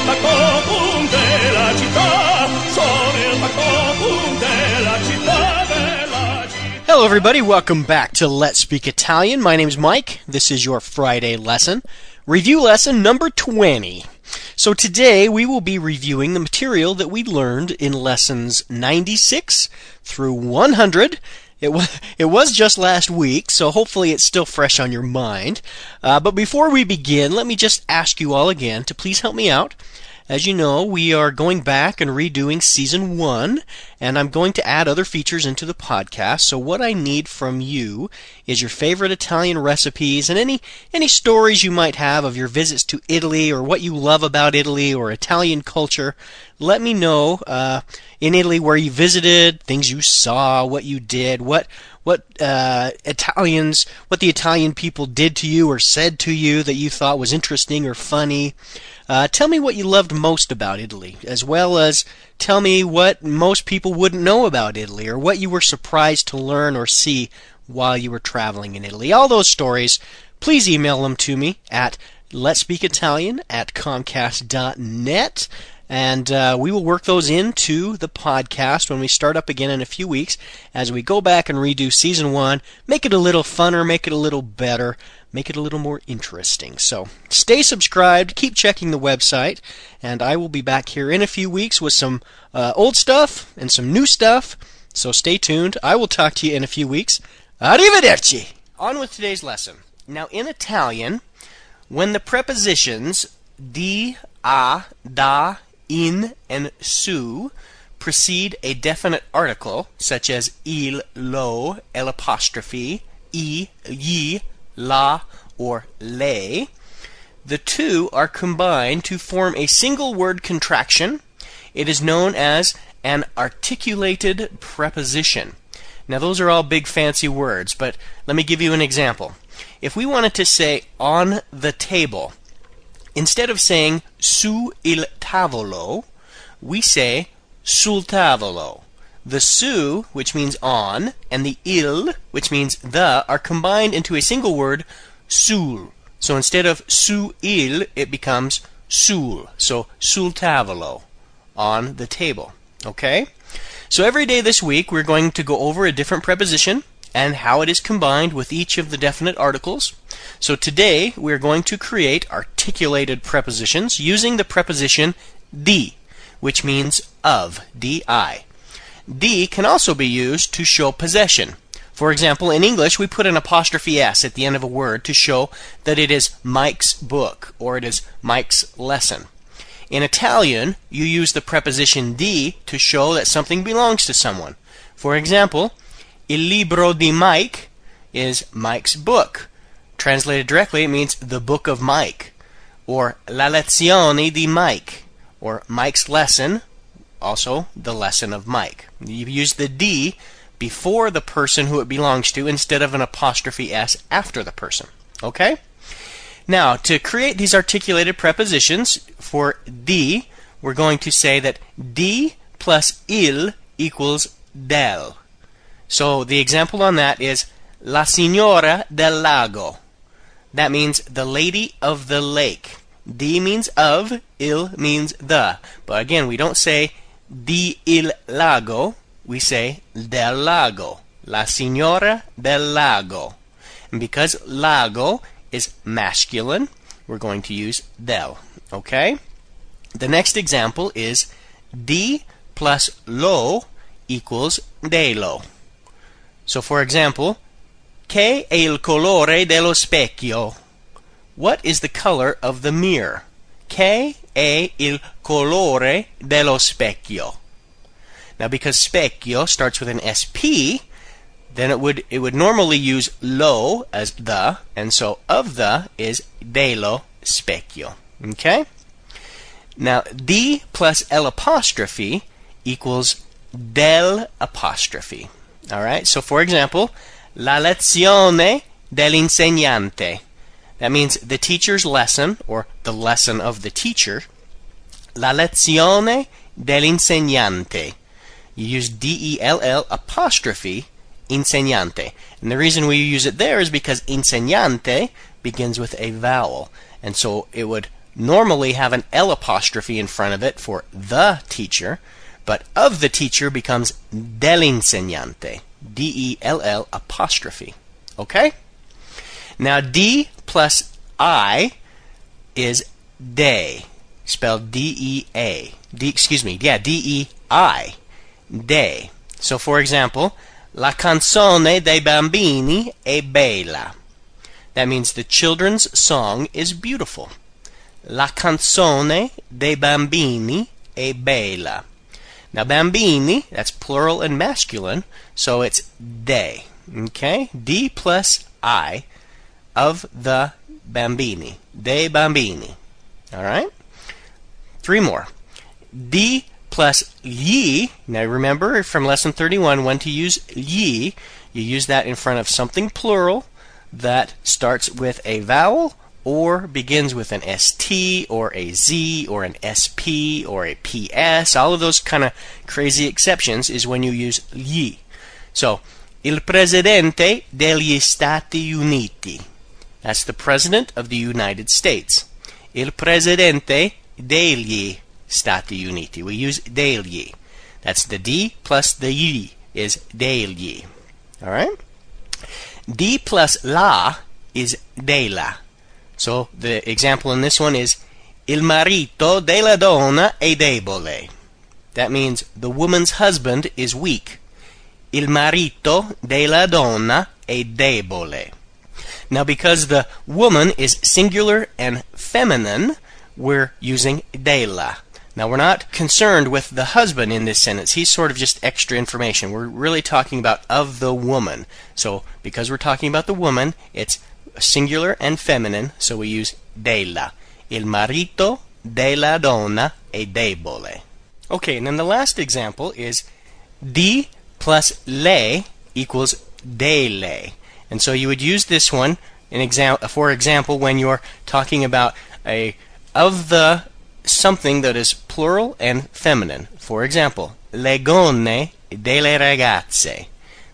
il della città, sono il della città. Hello, everybody. Welcome back to Let's Speak Italian. My name is Mike. This is your Friday lesson. Review lesson number 20. So today we will be reviewing the material that we learned in lessons 96 through 100. It was, it was just last week, so hopefully it's still fresh on your mind. Uh, but before we begin, let me just ask you all again to please help me out. As you know, we are going back and redoing season one, and I'm going to add other features into the podcast. So what I need from you is your favorite Italian recipes and any any stories you might have of your visits to Italy or what you love about Italy or Italian culture. Let me know uh, in Italy where you visited, things you saw, what you did, what what uh, Italians, what the Italian people did to you or said to you that you thought was interesting or funny. Uh, tell me what you loved most about Italy, as well as tell me what most people wouldn't know about Italy, or what you were surprised to learn or see while you were traveling in Italy. All those stories, please email them to me at letspeakitalian at comcast.net. And uh, we will work those into the podcast when we start up again in a few weeks as we go back and redo season one, make it a little funner, make it a little better, make it a little more interesting. So stay subscribed, keep checking the website, and I will be back here in a few weeks with some uh, old stuff and some new stuff. So stay tuned. I will talk to you in a few weeks. Arrivederci! On with today's lesson. Now, in Italian, when the prepositions di, a, da, in, and su precede a definite article, such as il, lo, l'apostrophe, i, ye, la, or le, the two are combined to form a single word contraction. It is known as an articulated preposition. Now, those are all big fancy words, but let me give you an example. If we wanted to say on the table, instead of saying su il tavolo, we say sul tavolo. The su, which means on, and the il, which means the, are combined into a single word, sul. So instead of su il, it becomes sul. So sul tavolo, on the table. Okay? So every day this week, we're going to go over a different preposition and how it is combined with each of the definite articles. So today, we're going to create articulated prepositions using the preposition di, which means of, di. Di can also be used to show possession. For example, in English, we put an apostrophe s at the end of a word to show that it is Mike's book or it is Mike's lesson. In Italian, you use the preposition di to show that something belongs to someone. For example, Il libro di Mike is Mike's book. Translated directly, it means the book of Mike. Or La lezione di Mike, or Mike's lesson, also the lesson of Mike. You use the di before the person who it belongs to instead of an apostrophe s after the person. Okay? Now, to create these articulated prepositions for di, we're going to say that di plus il equals del. So the example on that is La Signora del Lago. That means the lady of the lake. Di means of, il means the. But again, we don't say di il lago, we say del lago. La Signora del Lago. And because lago is masculine, we're going to use del. Okay? The next example is di plus lo equals dello. So, for example, che è il colore dello specchio? What is the color of the mirror? Che è il colore dello specchio? Now, because specchio starts with an sp, then it would it would normally use lo as the, and so of the is dello specchio. Okay? Now, d plus l apostrophe equals del apostrophe. All right? So, for example, la lezione dell'insegnante. That means the teacher's lesson, or the lesson of the teacher. La lezione dell'insegnante. You use D-E-L-L apostrophe insegnante. And the reason we use it there is because insegnante begins with a vowel. And so it would normally have an L apostrophe in front of it for the teacher, but of the teacher becomes dell'insegnante. D E L L apostrophe. Okay? Now D plus I is day, spelled D E A. D excuse me, yeah, D E I. Day. So for example, La canzone dei bambini è bella. That means the children's song is beautiful. La canzone dei bambini è bella. Now, bambini, that's plural and masculine, so it's de. Okay? D plus I of the bambini. Dei bambini. All right? Three more. D plus ye. Now, remember from lesson 31 when to use ye. You use that in front of something plural that starts with a vowel or begins with an ST or a Z or an SP or a PS. All of those kind of crazy exceptions is when you use gli. So, il presidente degli Stati Uniti. That's the president of the United States. Il presidente degli Stati Uniti. We use degli. That's the D plus the Y is degli. All right? D plus la is della. So the example in this one is Il marito della donna è debole. That means the woman's husband is weak. Il marito della donna è debole. Now, because the woman is singular and feminine, we're using della. Now, we're not concerned with the husband in this sentence. He's sort of just extra information. We're really talking about of the woman. So, because we're talking about the woman, it's singular and feminine, so we use della. Il marito della donna è debole. Okay, and then the last example is di plus le equals delle. And so you would use this one in exam- for example when you're talking about a of the something that is plural and feminine. For example, le gonne delle ragazze.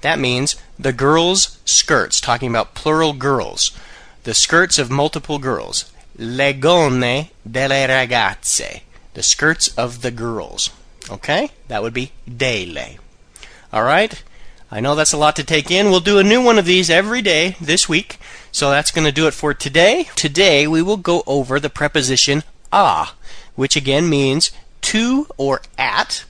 That means the girls' skirts, talking about plural girls. The skirts of multiple girls. Le gonne delle ragazze. The skirts of the girls. Okay? That would be delle. Alright? I know that's a lot to take in. We'll do a new one of these every day this week. So that's going to do it for today. Today we will go over the preposition a, which again means to or at.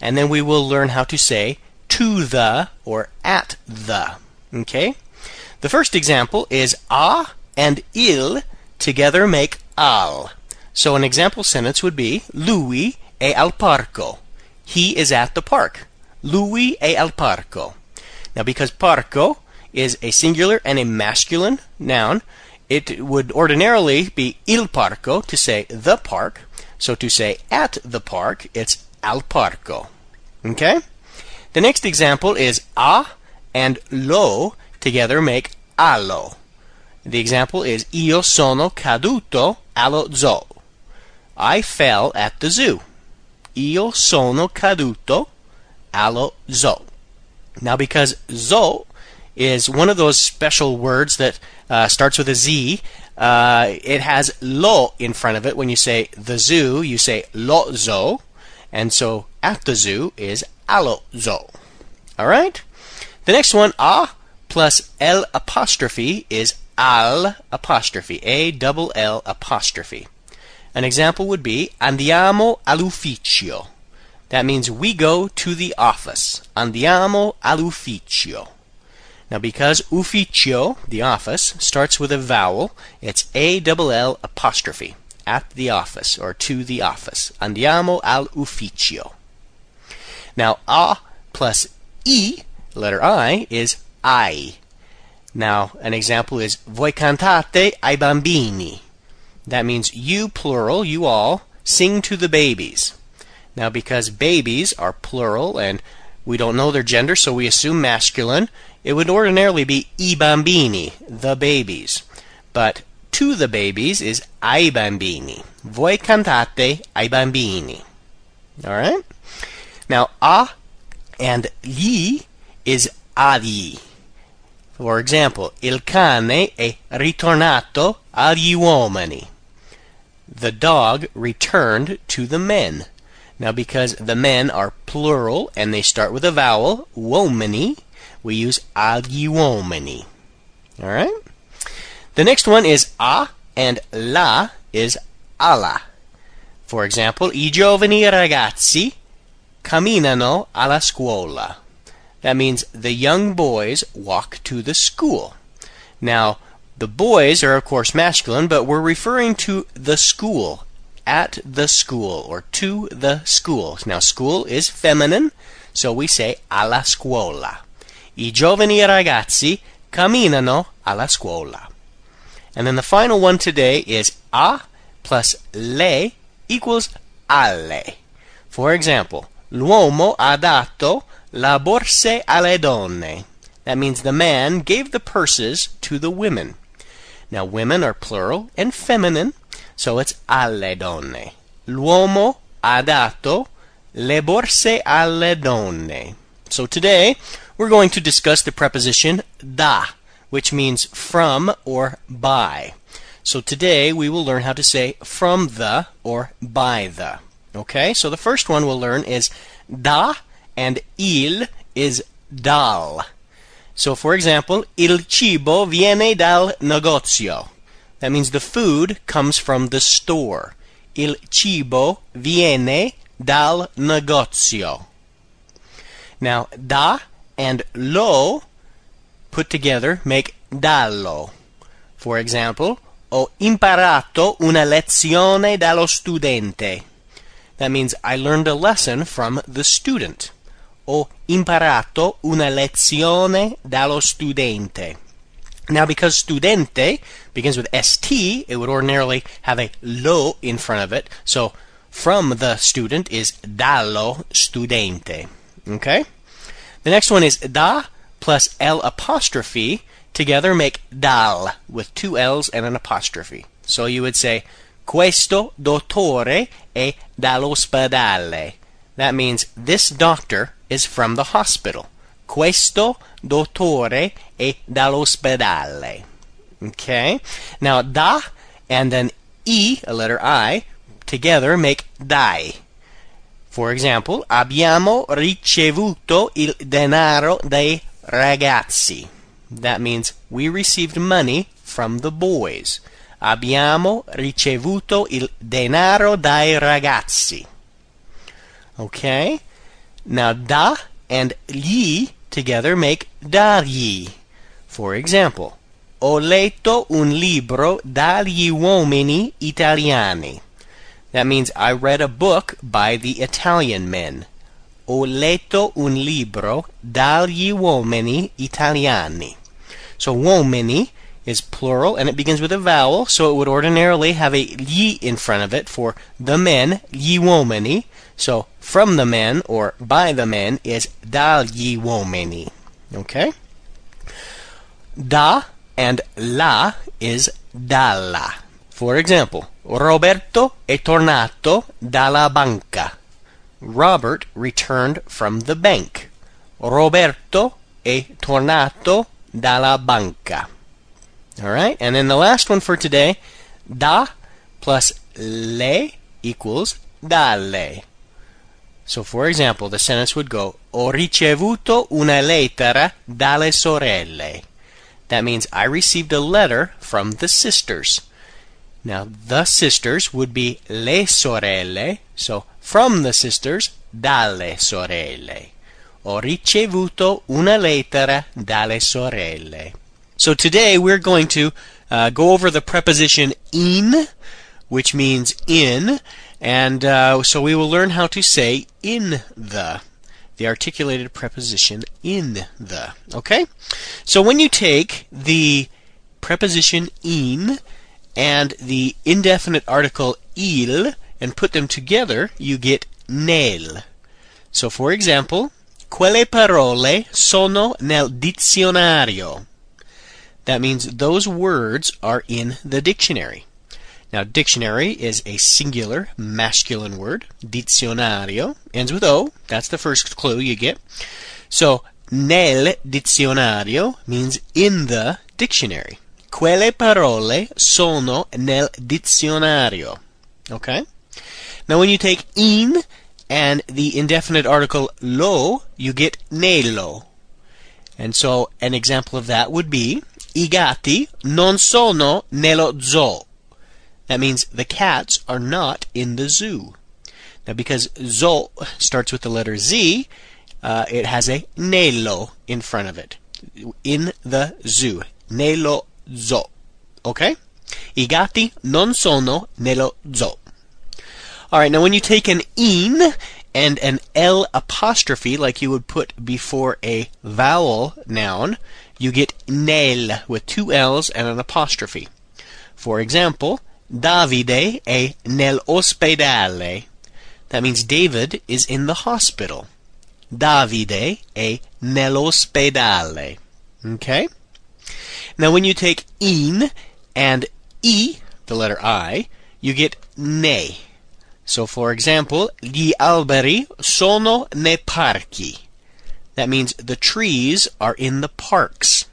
And then we will learn how to say to the or at the. Okay? The first example is a and il together make al. So an example sentence would be Lui è al parco. He is at the park. Lui è al parco. Now because parco is a singular and a masculine noun, it would ordinarily be il parco to say the park. So to say at the park, it's al parco. Okay? The next example is a and lo together make allo. The example is Io sono caduto allo zoo. I fell at the zoo. Io sono caduto allo zoo. Now, because zoo is one of those special words that uh, starts with a Z, uh, it has lo in front of it. When you say the zoo, you say lo zoo. And so at the zoo is allo zoo. All right? The next one, a plus l apostrophe is al apostrophe, a double l apostrophe. An example would be andiamo all'ufficio. That means we go to the office. Andiamo all'ufficio. Now, because ufficio, the office, starts with a vowel, it's a double l apostrophe. At the office or to the office. Andiamo all'ufficio. Now, a plus e, letter I, is I. Now, an example is Voi cantate ai bambini. That means you, plural, you all, sing to the babies. Now, because babies are plural and we don't know their gender, so we assume masculine, it would ordinarily be i bambini, the babies. But to the babies is ai bambini. Voi cantate ai bambini. Alright? Now, a and gli is agli. For example, il cane è ritornato agli uomini. the dog returned to the men. Now, because the men are plural and they start with a vowel, uomini, we use agli uomini. All right? The next one is a and la is alla. For example, i giovani ragazzi camminano alla scuola. That means the young boys walk to the school. Now, the boys are of course masculine, but we're referring to the school, at the school, or to the school. Now, school is feminine, so we say alla scuola. I giovani ragazzi camminano alla scuola. And then the final one today is a plus le equals alle. For example, l'uomo ha dato la borse alle donne. That means the man gave the purses to the women. Now, women are plural and feminine, so it's alle donne. L'uomo ha dato le borse alle donne. So today, we're going to discuss the preposition da, which means from or by. So today we will learn how to say from the or by the. Okay, so the first one we'll learn is da and il is dal. So for example, il cibo viene dal negozio. That means the food comes from the store. Il cibo viene dal negozio. Now, da and lo put together make dallo. For example, ho imparato una lezione dallo studente. That means I learned a lesson from the student. Ho imparato una lezione dallo studente. Now, because studente begins with st, it would ordinarily have a lo in front of it. So, from the student is dallo studente. Okay? The next one is da plus L apostrophe together make dal with two L's and an apostrophe. So you would say, Questo dottore è dall'ospedale. That means this doctor is from the hospital. Questo dottore è dall'ospedale. Okay? Now, da and then e, a letter I, together make dai. For example, abbiamo ricevuto il denaro dai ragazzi. That means we received money from the boys. Abbiamo ricevuto il denaro dai ragazzi. Okay? Now, da and gli together make dagli. For example, ho letto un libro dagli uomini italiani. That means I read a book by the Italian men. Ho letto un libro dagli uomini italiani. So uomini is plural and it begins with a vowel, so it would ordinarily have a gli in front of it for the men, gli uomini. So from the men or by the men is dagli uomini. Okay? Da and la is dalla. For example, Roberto è tornato dalla banca. Robert returned from the bank. Roberto è tornato dalla banca. All right, and then the last one for today, da plus le equals dalle. So, for example, the sentence would go: Ho ricevuto una lettera dalle sorelle. That means I received a letter from the sisters. Now, the sisters would be le sorelle, so from the sisters, dalle sorelle. Ho ricevuto una lettera dalle sorelle. So today we're going to uh, go over the preposition in, which means in, and uh, so we will learn how to say in the, the articulated preposition in the. Okay? So when you take the preposition in and the indefinite article il and put them together, you get nel. So for example, quelle parole sono nel dizionario. That means those words are in the dictionary. Now, dictionary is a singular masculine word. Dizionario ends with O. That's the first clue you get. So, nel dizionario means in the dictionary. Quelle parole sono nel dizionario. Okay? Now when you take in and the indefinite article lo, you get nello. And so an example of that would be I gatti non sono nello zoo. That means the cats are not in the zoo. Now because zoo starts with the letter Z, uh, it has a nello in front of it. In the zoo. Nello zoo. Okay? I gatti non sono nello zoo. Alright, now when you take an in and an L apostrophe, like you would put before a vowel noun, you get nel with two L's and an apostrophe. For example, Davide è nell'ospedale. That means David is in the hospital. Davide è nell'ospedale. Okay? Now when you take in and e, the letter I, you get ne. So for example, gli alberi sono nei parchi. That means the trees are in the parks.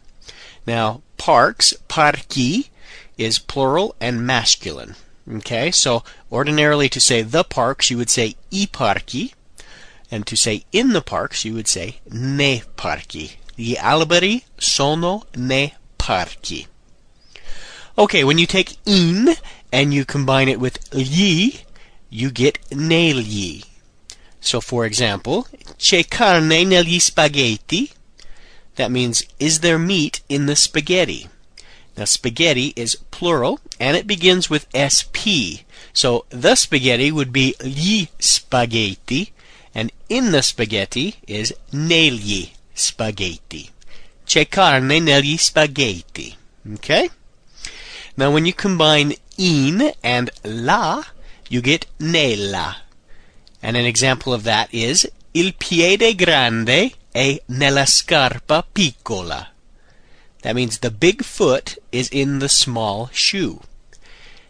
Now, parks, parchi, is plural and masculine. Okay, so ordinarily to say the parks, you would say i parchi, and to say in the parks, you would say ne parchi. Gli alberi sono nei parchi. Okay, when you take in and you combine it with gli, you get negli. So, for example, c'è carne negli spaghetti? That means, is there meat in the spaghetti? Now, spaghetti is plural, and it begins with SP. So, the spaghetti would be gli spaghetti, and in the spaghetti is negli spaghetti. C'è carne negli spaghetti. Okay? Now, when you combine in and la, you get nella. And an example of that is il piede grande è nella scarpa piccola. That means the big foot is in the small shoe.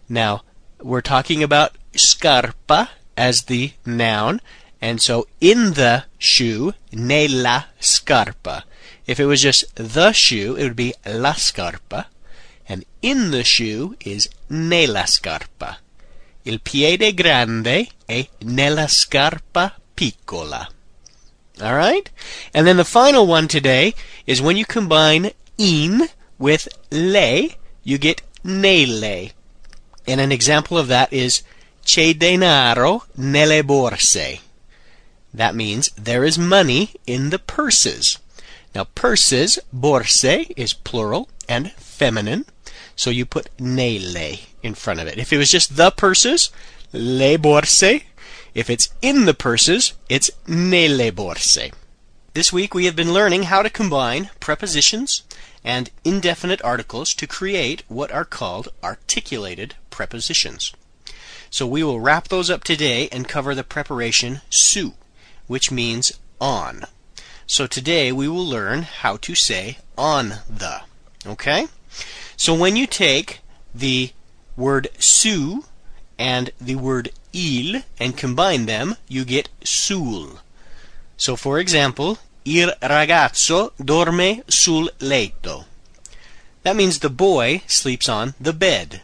Now, we're talking about scarpa as the noun, and so in the shoe, nella scarpa. If it was just the shoe, it would be la scarpa, and in the shoe is nella scarpa. Il piede grande è nella scarpa piccola. All right? And then the final one today is when you combine in with le, you get nelle. And an example of that is c'è denaro nelle borse. That means there is money in the purses. Now, purses, borse, is plural and feminine. So you put nelle in front of it. If it was just the purses, le borse. If it's in the purses, it's nelle borse. This week we have been learning how to combine prepositions and indefinite articles to create what are called articulated prepositions. So we will wrap those up today and cover the preparation su, which means on. So today we will learn how to say on the. Okay? So when you take the word su and the word il and combine them, you get sul. So for example, il ragazzo dorme sul letto. That means the boy sleeps on the bed.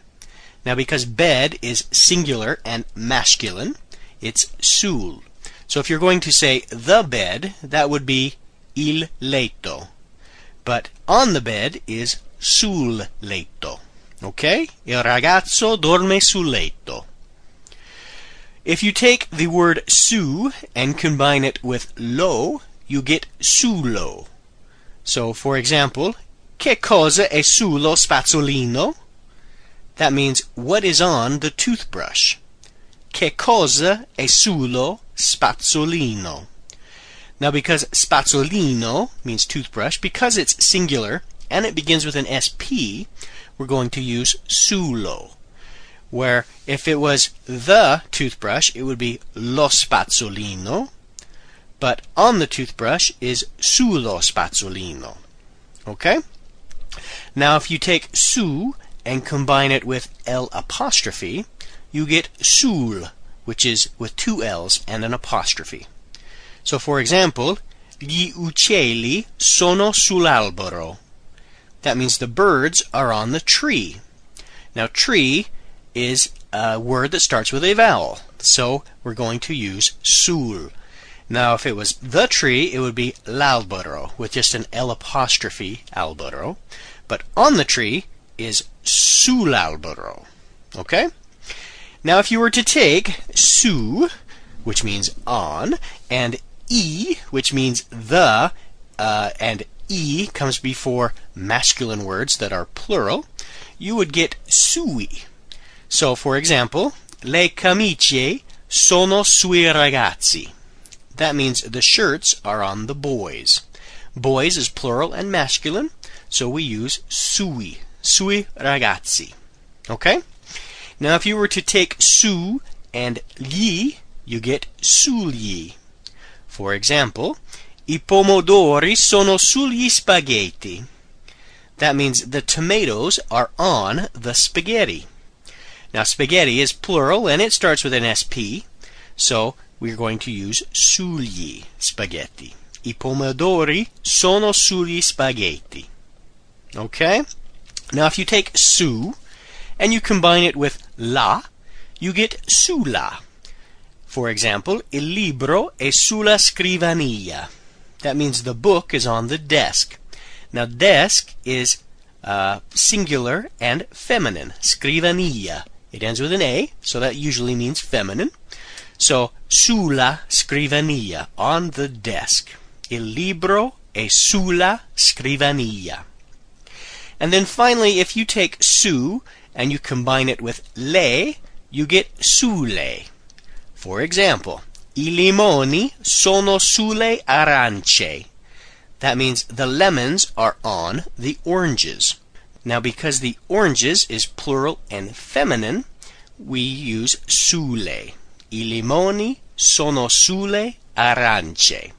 Now because bed is singular and masculine, it's sul. So if you're going to say the bed, that would be il letto. But on the bed is sul letto. Okay? Il ragazzo dorme sul letto. If you take the word su and combine it with lo, you get sullo. So, for example, che cosa è sullo spazzolino? That means what is on the toothbrush. Che cosa è sullo spazzolino? Now, because spazzolino means toothbrush, because it's singular and it begins with an SP, we're going to use sullo. Where if it was the toothbrush, it would be lo spazzolino, but on the toothbrush is sullo spazzolino. Okay? Now, if you take su and combine it with L apostrophe, you get sul, which is with two L's and an apostrophe. So, for example, gli uccelli sono sull'albero. That means the birds are on the tree. Now, tree is a word that starts with a vowel. So we're going to use sul. Now, if it was the tree, it would be l'albero with just an L apostrophe albero. But on the tree is sull'albero. Okay? Now, if you were to take su, which means on, and e, which means the, uh, and e comes before masculine words that are plural, you would get sui. So, for example, le camicie sono sui ragazzi. That means the shirts are on the boys. Boys is plural and masculine, so we use sui, sui ragazzi. Okay? Now, if you were to take su and gli, you get sugli. For example, i pomodori sono sugli spaghetti. That means the tomatoes are on the spaghetti. Now, spaghetti is plural and it starts with an SP, so we're going to use sugli spaghetti. I pomodori sono sugli spaghetti. Okay? Now, if you take su and you combine it with la, you get sulla. For example, il libro è sulla scrivania. That means the book is on the desk. Now, desk is uh, singular and feminine. Scrivania. It ends with an A, so that usually means feminine. So, sulla scrivania, on the desk. Il libro è sulla scrivania. And then finally, if you take su and you combine it with le, you get sulle. For example, i limoni sono sulle arance. That means the lemons are on the oranges. Now, because the oranges is plural and feminine, we use sulle. I limoni sono sulle arance.